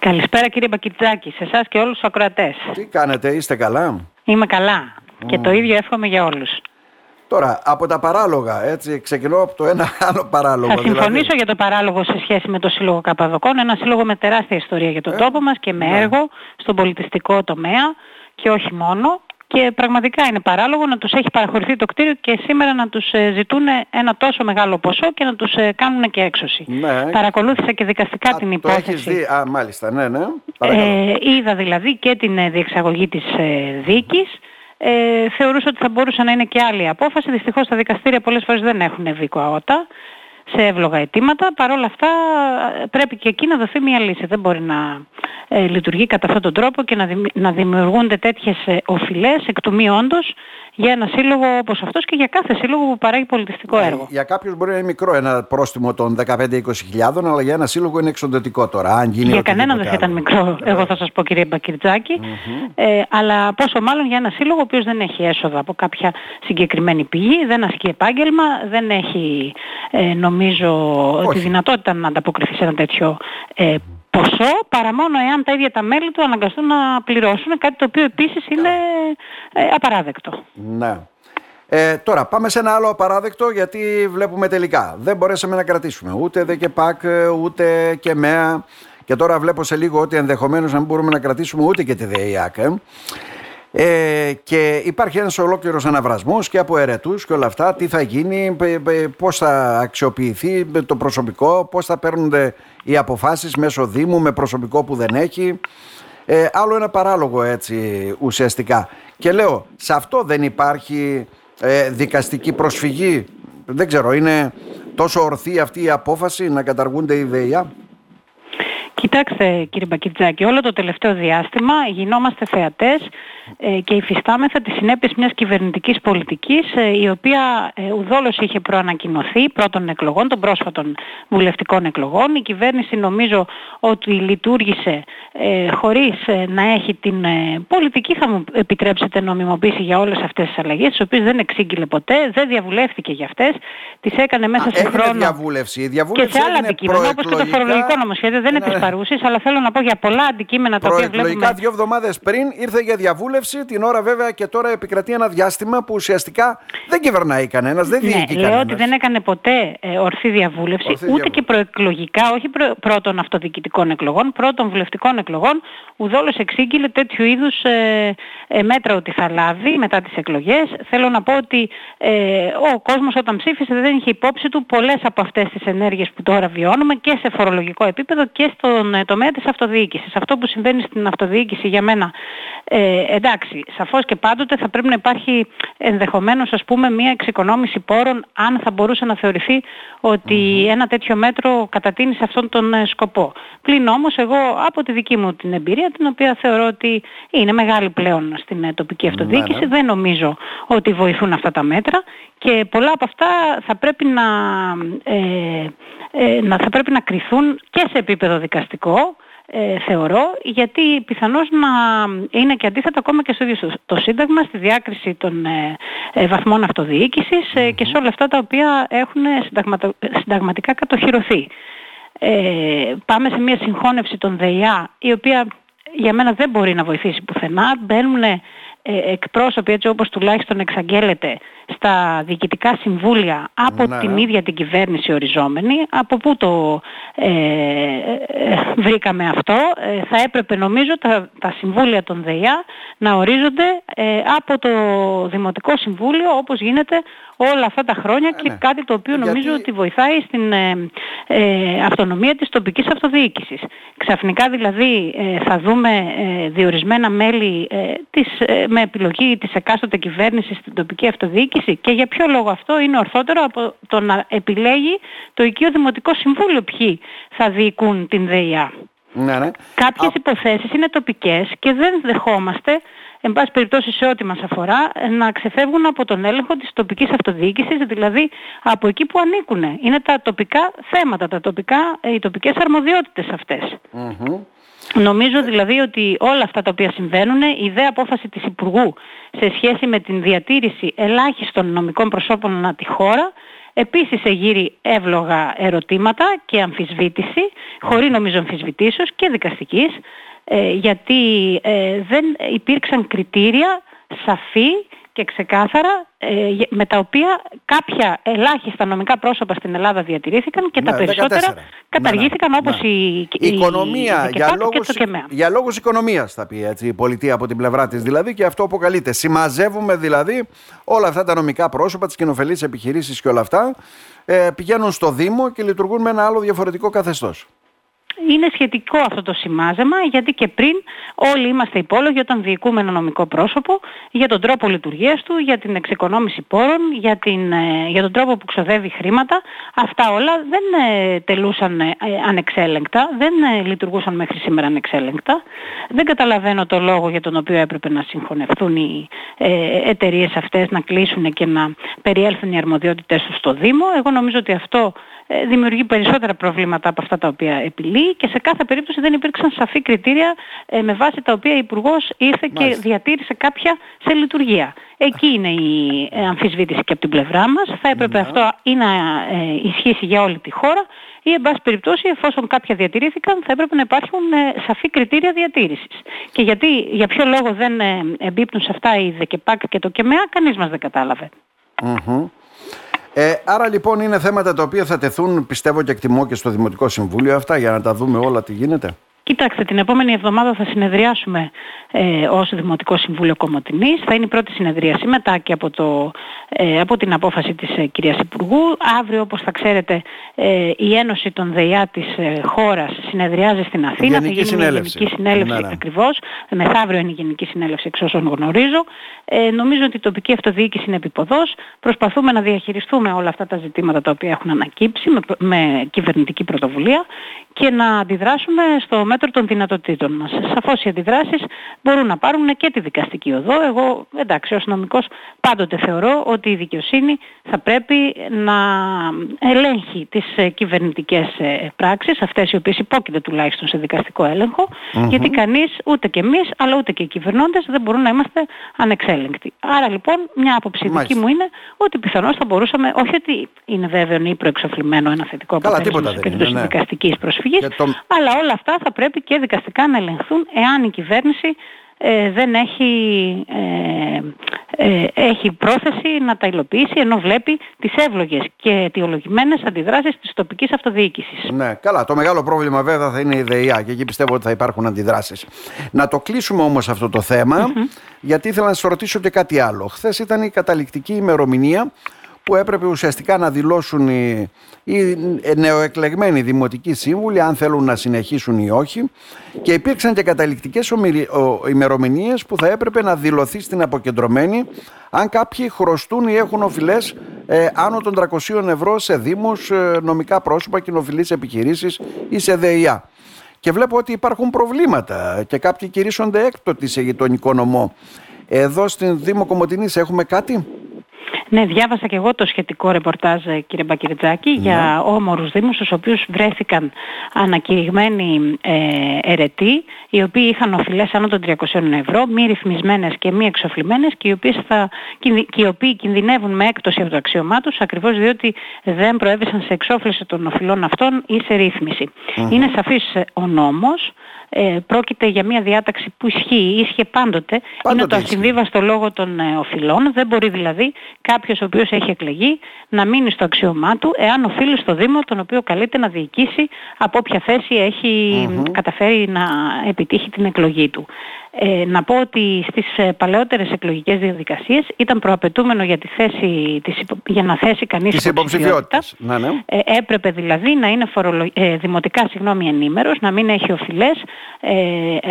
Καλησπέρα κύριε Μπακιτζάκη, σε εσάς και όλους τους ακροατές. Τι κάνετε, είστε καλά; Είμαι καλά και το ίδιο εύχομαι για όλους. Τώρα, από τα παράλογα, έτσι, ξεκινώ από το ένα άλλο παράλογο. Θα συμφωνήσω δηλαδή... για το παράλογο σε σχέση με το Σύλλογο Καπαδοκών, ένα σύλλογο με τεράστια ιστορία για τον ε, τόπο μας και με ναι. έργο στον πολιτιστικό τομέα και όχι μόνο και πραγματικά είναι παράλογο να τους έχει παραχωρηθεί το κτίριο και σήμερα να τους ε, ζητούν ένα τόσο μεγάλο ποσό και να τους ε, κάνουν και έξωση. Ναι. Παρακολούθησα και δικαστικά την υπόθεση. Το έχεις δει, α, μάλιστα, ναι, ναι. Ε, είδα δηλαδή και την ε, διεξαγωγή της ε, δίκης. Ε, θεωρούσα ότι θα μπορούσε να είναι και άλλη απόφαση. Δυστυχώς τα δικαστήρια πολλές φορές δεν έχουν βίκο αότα σε εύλογα αιτήματα. Παρ' όλα αυτά πρέπει και εκεί να δοθεί μια λύση. Δεν μπορεί να ε, λειτουργεί κατά αυτόν τον τρόπο και να, να δημιουργούνται τέτοιες ε, οφειλές εκ του μη όντως για ένα σύλλογο όπως αυτός και για κάθε σύλλογο που παράγει πολιτιστικό ε, έργο. Για κάποιους μπορεί να είναι μικρό ένα πρόστιμο των 15-20 χιλιάδων, αλλά για ένα σύλλογο είναι εξοντοτικό τώρα. Αν γίνει για κανέναν δεν θα ήταν μικρό, εγώ θα σας πω κύριε Μπακυρτζάκη, mm-hmm. ε, αλλά πόσο μάλλον για ένα σύλλογο ο οποίος δεν έχει έσοδα από κάποια συγκεκριμένη πηγή, δεν ασκεί επάγγελμα, δεν έχει ε, νομίζω Όχι. τη δυνατότητα να ανταποκριθεί σε ένα τέτοιο ε, ποσό παρά μόνο εάν τα ίδια τα μέλη του αναγκαστούν να πληρώσουν κάτι το οποίο επίσης είναι ε, απαράδεκτο. Ναι. Ε, τώρα πάμε σε ένα άλλο απαράδεκτο γιατί βλέπουμε τελικά. Δεν μπορέσαμε να κρατήσουμε ούτε ΔΕΚΕΠΑΚ ούτε και ΜΕΑ και τώρα βλέπω σε λίγο ότι ενδεχομένως να μην μπορούμε να κρατήσουμε ούτε και τη ΔΕΙΑΚ. Ε, και υπάρχει ένας ολόκληρος αναβρασμός και από ερετούς και όλα αυτά, τι θα γίνει, πώς θα αξιοποιηθεί το προσωπικό, πώς θα παίρνονται οι αποφάσεις μέσω Δήμου με προσωπικό που δεν έχει. Ε, άλλο ένα παράλογο έτσι ουσιαστικά. Και λέω, σε αυτό δεν υπάρχει ε, δικαστική προσφυγή. Δεν ξέρω, είναι τόσο ορθή αυτή η απόφαση να καταργούνται οι ΔΕΙΑ. Κοιτάξτε κύριε Μπακιτζάκη, όλο το τελευταίο διάστημα γινόμαστε θεατές ε, και υφιστάμεθα τις συνέπειες μιας κυβερνητικής πολιτικής ε, η οποία ε, ουδόλως είχε προανακοινωθεί πρώτων εκλογών, των πρόσφατων βουλευτικών εκλογών. Η κυβέρνηση νομίζω ότι λειτουργήσε ε, χωρίς ε, να έχει την ε, πολιτική, θα μου επιτρέψετε, νομιμοποίηση για όλες αυτές τις αλλαγές, τις οποίες δεν εξήγηλε ποτέ, δεν διαβουλεύτηκε για αυτές, τις έκανε μέσα σε χρόνο διαβούλευση. Η διαβούλευση και σε άλλα αντικείμενα, όπως και το φορολογικό νομοσχέδιο, δεν είναι ναι, της παρούσης, αλλά θέλω να πω για πολλά αντικείμενα τα οποία βλέπουμε... δύο εβδομάδες πριν ήρθε για διαβούλευση, την ώρα βέβαια και τώρα επικρατεί ένα διάστημα που ουσιαστικά δεν κυβερνάει κανένας, δεν διοικεί ναι, λέω ότι δεν έκανε ποτέ ε, ορθή διαβούλευση, ορθή ούτε και προεκλογικά, όχι προ, πρώτων αυτοδιοικητικών εκλογών, πρώτων βουλευτικών εκλογών, ουδόλως εξήγηλε τέτοιου είδους ε, ε, μέτρα ότι θα λάβει μετά τις εκλογές. Θέλω να πω ότι ε, ο κόσμος όταν ψήφισε δεν είχε υπόψη του πολλές από αυτές τις ενέργειες που τώρα βιώνουμε και σε φορολογικό επίπεδο και στον ε, τομέα της αυτοδιοίκησης. Αυτό που συμβαίνει στην αυτοδιοίκηση για μένα, ε, εντάξει, σαφώς και πάντοτε θα πρέπει να υπάρχει ενδεχομένως ας πούμε μια εξοικονόμηση πόρων αν θα μπορούσε να θεωρηθεί ότι ένα τέτοιο μέτρο κατατείνει σε αυτόν τον ε, σκοπό. Πλην όμως εγώ από τη δική μου την εμπειρία, την οποία θεωρώ ότι είναι μεγάλη πλέον στην ε, τοπική ναι, αυτοδιοίκηση, ναι. δεν νομίζω ότι βοηθούν αυτά τα μέτρα και πολλά από αυτά θα πρέπει να, ε, ε, να, θα πρέπει να κρυθούν και σε επίπεδο δικαστικό, ε, θεωρώ, γιατί πιθανώς να είναι και αντίθετα ακόμα και στο ίδιο το Σύνταγμα, στη διάκριση των ε, βαθμών αυτοδιοίκησης και σε όλα αυτά τα οποία έχουν συνταγματικά κατοχυρωθεί ε, πάμε σε μια συγχώνευση των ΔΕΙΑ η οποία για μένα δεν μπορεί να βοηθήσει πουθενά. Μπαίνουν ε, εκπρόσωποι έτσι όπως τουλάχιστον εξαγγέλλεται στα διοικητικά συμβούλια από ναι. την ίδια την κυβέρνηση οριζόμενη. Από πού το ε, ε βρήκαμε αυτό. Ε, θα έπρεπε νομίζω τα, τα συμβούλια των ΔΕΙΑ να ορίζονται ε, από το Δημοτικό Συμβούλιο όπως γίνεται όλα αυτά τα χρόνια και ναι. κάτι το οποίο νομίζω ότι βοηθάει στην αυτονομία της τοπικής αυτοδιοίκησης. Ξαφνικά δηλαδή θα δούμε διορισμένα μέλη της, με επιλογή της εκάστοτε κυβέρνησης στην τοπική αυτοδιοίκηση και για ποιο λόγο αυτό είναι ορθότερο από το να επιλέγει το οικείο Δημοτικό Συμβούλιο ποιοι θα διοικούν την ΔΕΙΑ. Ναι, ναι. Κάποιες υποθέσεις είναι τοπικές και δεν δεχόμαστε, εν πάση περιπτώσει σε ό,τι μας αφορά, να ξεφεύγουν από τον έλεγχο της τοπικής αυτοδιοίκησης, δηλαδή από εκεί που ανήκουν. Είναι τα τοπικά θέματα, τα τοπικά, οι τοπικές αρμοδιότητες Νομίζω δηλαδή ότι όλα αυτά τα οποία συμβαίνουν, η ιδέα απόφαση της Υπουργού σε σχέση με την διατήρηση ελάχιστων νομικών προσώπων ανά τη χώρα, Επίσης εγείρει εύλογα ερωτήματα και αμφισβήτηση, χωρίς νομίζω αμφισβητήσεως και δικαστικής, ε, γιατί ε, δεν υπήρξαν κριτήρια σαφή και ξεκάθαρα ε, με τα οποία κάποια ελάχιστα νομικά πρόσωπα στην Ελλάδα διατηρήθηκαν και τα ναι, περισσότερα καταργήθηκαν ναι, ναι, όπως η, η, οικονομία για λόγους, και το για λόγους οικονομίας θα πει έτσι, η πολιτεία από την πλευρά της δηλαδή και αυτό αποκαλείται. Συμμαζεύουμε δηλαδή όλα αυτά τα νομικά πρόσωπα, τις κοινοφελείς επιχειρήσεις και όλα αυτά ε, πηγαίνουν στο Δήμο και λειτουργούν με ένα άλλο διαφορετικό καθεστώς είναι σχετικό αυτό το σημάζεμα γιατί και πριν όλοι είμαστε υπόλογοι όταν διοικούμε ένα νομικό πρόσωπο για τον τρόπο λειτουργίας του, για την εξοικονόμηση πόρων, για, την, ε, για τον τρόπο που ξοδεύει χρήματα. Αυτά όλα δεν ε, τελούσαν ε, ανεξέλεγκτα, δεν λειτουργούσαν μέχρι σήμερα ανεξέλεγκτα. Δεν καταλαβαίνω το λόγο για τον οποίο έπρεπε να συγχωνευτούν οι εταιρείες αυτές, να κλείσουν και να περιέλθουν οι αρμοδιότητες τους στο Δήμο. Εγώ νομίζω ότι αυτό ε, δημιουργεί περισσότερα προβλήματα από αυτά τα οποία επιλύει και σε κάθε περίπτωση δεν υπήρξαν σαφή κριτήρια ε, με βάση τα οποία ο Υπουργός ήρθε και διατήρησε κάποια σε λειτουργία. Εκεί είναι η ε, αμφισβήτηση και από την πλευρά μας. Θα έπρεπε ναι. αυτό ή να ισχύσει για όλη τη χώρα ή εν πάση περιπτώσει εφόσον κάποια διατηρήθηκαν θα έπρεπε να υπάρχουν σαφή κριτήρια διατήρησης. Και γιατί, για ποιο λόγο δεν εμπίπτουν σε αυτά η ΔΕΚΕΠΑΚ και το ΚΕΜΕΑ κανείς μας δεν καταλαβε ε, άρα λοιπόν είναι θέματα τα οποία θα τεθούν, πιστεύω και εκτιμώ και στο Δημοτικό Συμβούλιο αυτά για να τα δούμε όλα τι γίνεται. Κοιτάξτε, την επόμενη εβδομάδα θα συνεδριάσουμε ε, ως Δημοτικό Συμβούλιο Κομωτινής. Θα είναι η πρώτη συνεδρίαση μετά και από, το, ε, από την απόφαση της ε, κυρίας Υπουργού. Αύριο, όπως θα ξέρετε, ε, η Ένωση των ΔΕΙΑ της ε, χώρας συνεδριάζει στην Αθήνα. Γενική θα γίνει συνέλευση. μια γενική συνέλευση ναι, ναι. ακριβώς. Μεθαύριο είναι η γενική συνέλευση εξ όσων γνωρίζω. Ε, νομίζω ότι η τοπική αυτοδιοίκηση είναι επιποδός. Προσπαθούμε να διαχειριστούμε όλα αυτά τα ζητήματα τα οποία έχουν ανακύψει με, με κυβερνητική πρωτοβουλία και να αντιδράσουμε στο μέτρο των δυνατοτήτων μας. Σαφώς οι αντιδράσεις μπορούν να πάρουν και τη δικαστική οδό. Εγώ, εντάξει, ως νομικός πάντοτε θεωρώ ότι η δικαιοσύνη θα πρέπει να ελέγχει τις ε, κυβερνητικές ε, πράξεις, αυτές οι οποίες υπόκειται τουλάχιστον σε δικαστικό γιατί κανείς, ούτε και εμείς, αλλά ούτε και οι κυβερνώντες δεν μπορούν να είμαστε ανεξέλεγκτοι. Άρα λοιπόν μια άποψη δική μου είναι ότι πιθανώς θα μπορούσαμε, όχι ότι είναι βέβαιο ή προεξοφλημένο ένα θετικό αποτέλεσμα της ναι. δικαστικής προσφυγής, αλλά όλα αυτά θα πρέπει και δικαστικά να ελεγχθούν εάν η κυβέρνηση ε, δεν έχει, ε, ε, έχει πρόθεση να τα υλοποιήσει ενώ βλέπει τις εύλογες και αιτιολογημένες αντιδράσεις της τοπικής αυτοδιοίκησης. Ναι, καλά. Το μεγάλο πρόβλημα βέβαια θα είναι η ΔΕΙΑ και εκεί πιστεύω ότι θα υπάρχουν αντιδράσεις. Να το κλείσουμε όμως αυτό το θεμα γιατί ήθελα να σας ρωτήσω και κάτι άλλο. Χθες ήταν η καταληκτική ημερομηνία που έπρεπε ουσιαστικά να δηλώσουν οι, οι νεοεκλεγμένοι δημοτικοί σύμβουλοι αν θέλουν να συνεχίσουν ή όχι και υπήρξαν και καταληκτικές ημερομηνίες που θα έπρεπε να δηλωθεί στην αποκεντρωμένη αν κάποιοι χρωστούν ή έχουν οφειλές ε, άνω των 300 ευρώ σε δήμους, ε, νομικά πρόσωπα, κοινοφιλείς επιχειρήσεις ή σε ΔΕΙΑ. Και βλέπω ότι υπάρχουν προβλήματα και κάποιοι κηρύσσονται έκτοτε σε γειτονικό νομό. Εδώ στην Δήμο Κομωτινής έχουμε κάτι; Ναι, διάβασα και εγώ το σχετικό ρεπορτάζ ε, κύριε Μπακυριτζάκη ναι. για όμορους δήμους στους οποίους βρέθηκαν ανακηρυγμένοι ε, ερετοί οι οποίοι είχαν οφειλές άνω των 300 ευρώ, μη ρυθμισμένες και μη εξοφλημένες και οι, οποίες θα, και οι οποίοι κινδυνεύουν με έκπτωση από το αξίωμά τους ακριβώς διότι δεν προέβησαν σε εξόφληση των οφειλών αυτών ή σε ρυθμιση Είναι σαφής ε, ο νόμος ε, πρόκειται για μια διάταξη που ισχύει, ίσχυε πάντοτε, πάντοτε είναι το ασυμβίβαστο λόγο των ε, οφειλών. Δεν μπορεί δηλαδή κάποιος ο οποίος έχει εκλεγεί να μείνει στο αξίωμά του εάν οφείλει στο Δήμο τον οποίο καλείται να διοικήσει από όποια θέση καταφέρει να επιτύχει την εκλογή του. Ε, να πω ότι στις ε, παλαιότερες εκλογικές διαδικασίες ήταν προαπαιτούμενο για, τη θέση, της, για να θέσει κανείς της υποψηφιότητας. Ναι, ναι. Ε, έπρεπε δηλαδή να είναι φορολο... ε, δημοτικά συγγνώμη, ενήμερος, να μην έχει οφειλές ε,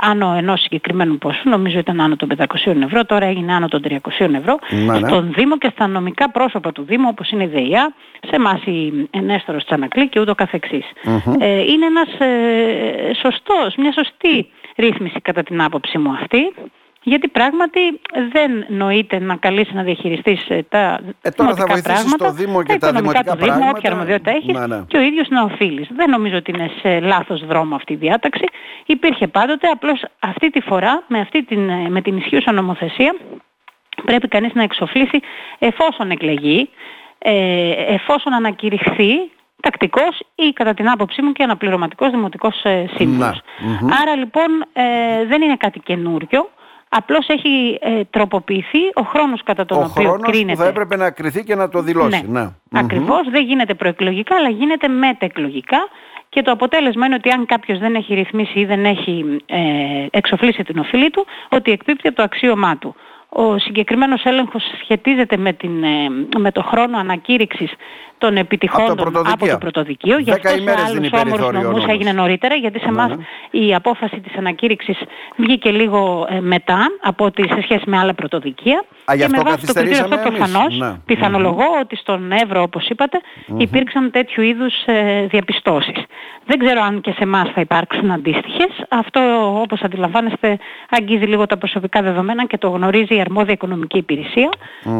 άνω ενός συγκεκριμένου ποσού, νομίζω ήταν άνω των 500 ευρώ, τώρα έγινε άνω των 300 ευρώ, ναι, ναι, στον Δήμο και στα νομικά πρόσωπα του Δήμου όπως είναι η ΔΕΙΑ, σε εμάς η Ενέστορος Τσανακλή και ούτω Ε, είναι ένας ε, σωστός, μια σωστή ρύθμιση κατά την άποψή μου αυτή. Γιατί πράγματι δεν νοείται να καλείς να διαχειριστείς ε, τα ε, τώρα θα πράγματα, το Δήμο και τα, δημοτικά του Δήμου, πράγματα. όποια αρμοδιότητα έχεις ναι, ναι. και ο ίδιος να οφείλεις. Δεν νομίζω ότι είναι σε λάθος δρόμο αυτή η διάταξη. Υπήρχε πάντοτε, απλώς αυτή τη φορά με, αυτή την, ε, με την ισχύουσα νομοθεσία πρέπει κανείς να εξοφλήσει εφόσον εκλεγεί ε, εφόσον ανακηρυχθεί τακτικός ή κατά την άποψή μου και αναπληρωματικός δημοτικός ε, Άρα λοιπόν ε, δεν είναι κάτι καινούριο. Απλώς έχει ε, τροποποιηθεί ο χρόνος κατά τον ο οποίο χρόνος κρίνεται. που θα έπρεπε να κριθεί και να το δηλώσει. Ναι, ναι. ακριβως δεν γίνεται προεκλογικά αλλά γίνεται μετεκλογικά και το αποτέλεσμα είναι ότι αν κάποιος δεν έχει ρυθμίσει ή δεν έχει ε, εξοφλήσει την οφειλή του, ότι εκπίπτει από το αξίωμά του. Ο συγκεκριμένος έλεγχος σχετίζεται με, την, ε, με το χρόνο ανακήρυξης των επιτυχών από, από το πρωτοδικείο. Γι' αυτό σε άλλους όμορους νομούς έγινε νωρίτερα, γιατί σε εμάς ναι, ναι. η απόφαση της ανακήρυξης βγήκε λίγο ε, μετά από ότι σε σχέση με άλλα πρωτοδικεία. Α, και με βάση το κριτήριο αυτό προφανώς ναι. πιθανολογώ ότι στον Εύρο, όπως είπατε, υπήρξαν τέτοιου είδους ε, διαπιστώσεις. Δεν ξέρω αν και σε εμάς θα υπάρξουν αντίστοιχες. Αυτό, όπως αντιλαμβάνεστε, αγγίζει λίγο τα προσωπικά δεδομένα και το γνωρίζει η αρμόδια οικονομική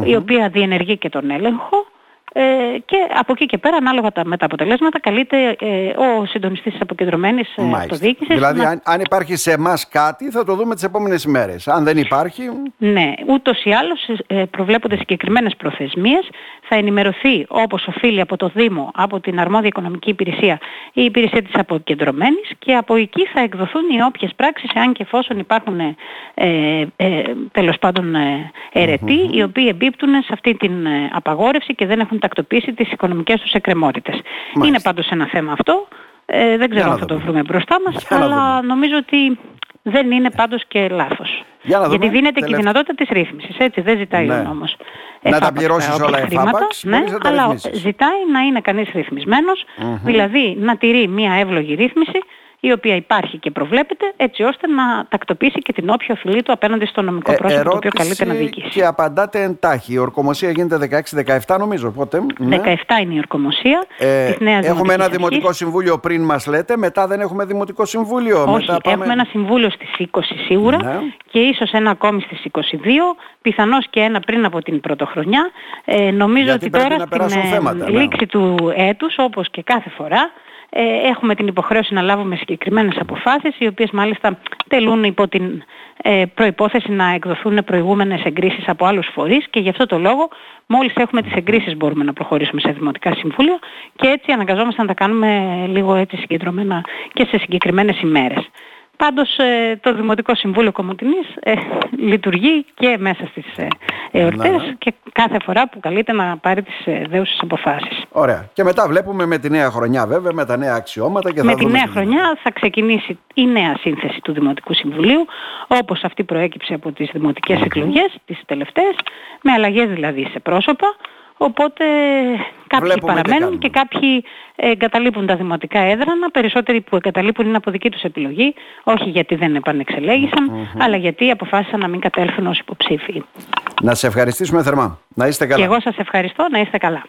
η οποία διενεργεί και τον έλεγχο. Ε, και από εκεί και πέρα, ανάλογα με τα αποτελέσματα, καλείται ε, ο συντονιστής της αποκεντρωμένης ε, αυτοδιοίκησης. Δηλαδή, αν, αν υπάρχει σε εμάς κάτι, θα το δούμε τις επόμενες ημέρε. Αν δεν υπάρχει. Ναι, ούτως ή άλλως ε, προβλέπονται συγκεκριμένες προθεσμίες. Θα ενημερωθεί όπως οφείλει από το Δήμο, από την αρμόδια οικονομική υπηρεσία η υπηρεσία της αποκεντρωμένης και από εκεί θα εκδοθούν οι όποιες πράξεις, αν και εφόσον υπάρχουν ε, ε, τέλος πάντων ερετοί, οι οποίοι εμπίπτουν σε αυτή την απαγόρευση και δεν έχουν τακτοποιήσει τις οικονομικές τους εκκρεμότητες. Είναι πάντως ένα θέμα αυτό. Ε, δεν ξέρω αν θα το βρούμε μπροστά μας, αλλά νομίζω ότι δεν είναι πάντως και λάθος. Γιατί δίνεται και η δυνατότητα της ρύθμισης, έτσι, δεν ζητάει ναι. ο νόμος. Να τα πληρώσεις όλα εφάπαξ, ναι, αλλά ζητάει να είναι κανείς δηλαδή να τηρεί μια εύλογη ρύθμιση η οποία υπάρχει και προβλέπεται έτσι ώστε να τακτοποιήσει και την όποια οφειλή του απέναντι στο νομικό ε, πρόσωπο το οποίο καλείται να διοικήσει. Και απαντάτε εντάχει. Η ορκομοσία γίνεται 16-17 νομίζω. Πότε, ναι. 17 είναι η ορκομοσία. Ε, της νέας έχουμε ένα δημοτικό συμβούλιο πριν μας λέτε, μετά δεν έχουμε δημοτικό συμβούλιο. Όχι, μετά πάμε... έχουμε ένα συμβούλιο στις 20 σίγουρα ναι. και ίσως ένα ακόμη στις 22, πιθανώς και ένα πριν από την πρωτοχρονιά. Ε, νομίζω Γιατί ότι τώρα στην ε, θέματα, ναι. λήξη του έτους, όπως και κάθε φορά, ε, έχουμε την υποχρέωση να λάβουμε συγκεκριμένες αποφάσεις, οι οποίες μάλιστα τελούν υπό την ε, προϋπόθεση να εκδοθούν προηγούμενες εγκρίσεις από άλλους φορείς και γι' αυτό το λόγο μόλις έχουμε τις εγκρίσεις μπορούμε να προχωρήσουμε σε δημοτικά συμβούλια και έτσι αναγκαζόμαστε να τα κάνουμε λίγο έτσι συγκεντρωμένα και σε συγκεκριμένες ημέρες. Πάντως ε, το Δημοτικό Συμβούλιο Κομωτινής ε, λειτουργεί και μέσα στις ε, εορτές ναι. και κάθε φορά που καλείται να πάρει τις δέουσες αποφάσεις. Ωραία. Και μετά βλέπουμε με τη νέα χρονιά βέβαια, με τα νέα αξιώματα και Με τη νέα χρονιά θα ξεκινήσει η νέα σύνθεση του Δημοτικού Συμβουλίου, όπως αυτή προέκυψε από τις δημοτικές εκλογές, τις τελευταίες, με αλλαγές δηλαδή σε πρόσωπα, Οπότε κάποιοι παραμένουν και, κάποιοι εγκαταλείπουν τα δημοτικά έδρανα. Περισσότεροι που εγκαταλείπουν είναι από δική τους επιλογή, όχι γιατί δεν επανεξελέγησαν, αλλά γιατί αποφάσισαν να μην κατέλθουν ως υποψήφοι. Να σε ευχαριστήσουμε θερμά. Να είστε καλά. Και εγώ σας ευχαριστώ. Να είστε καλά.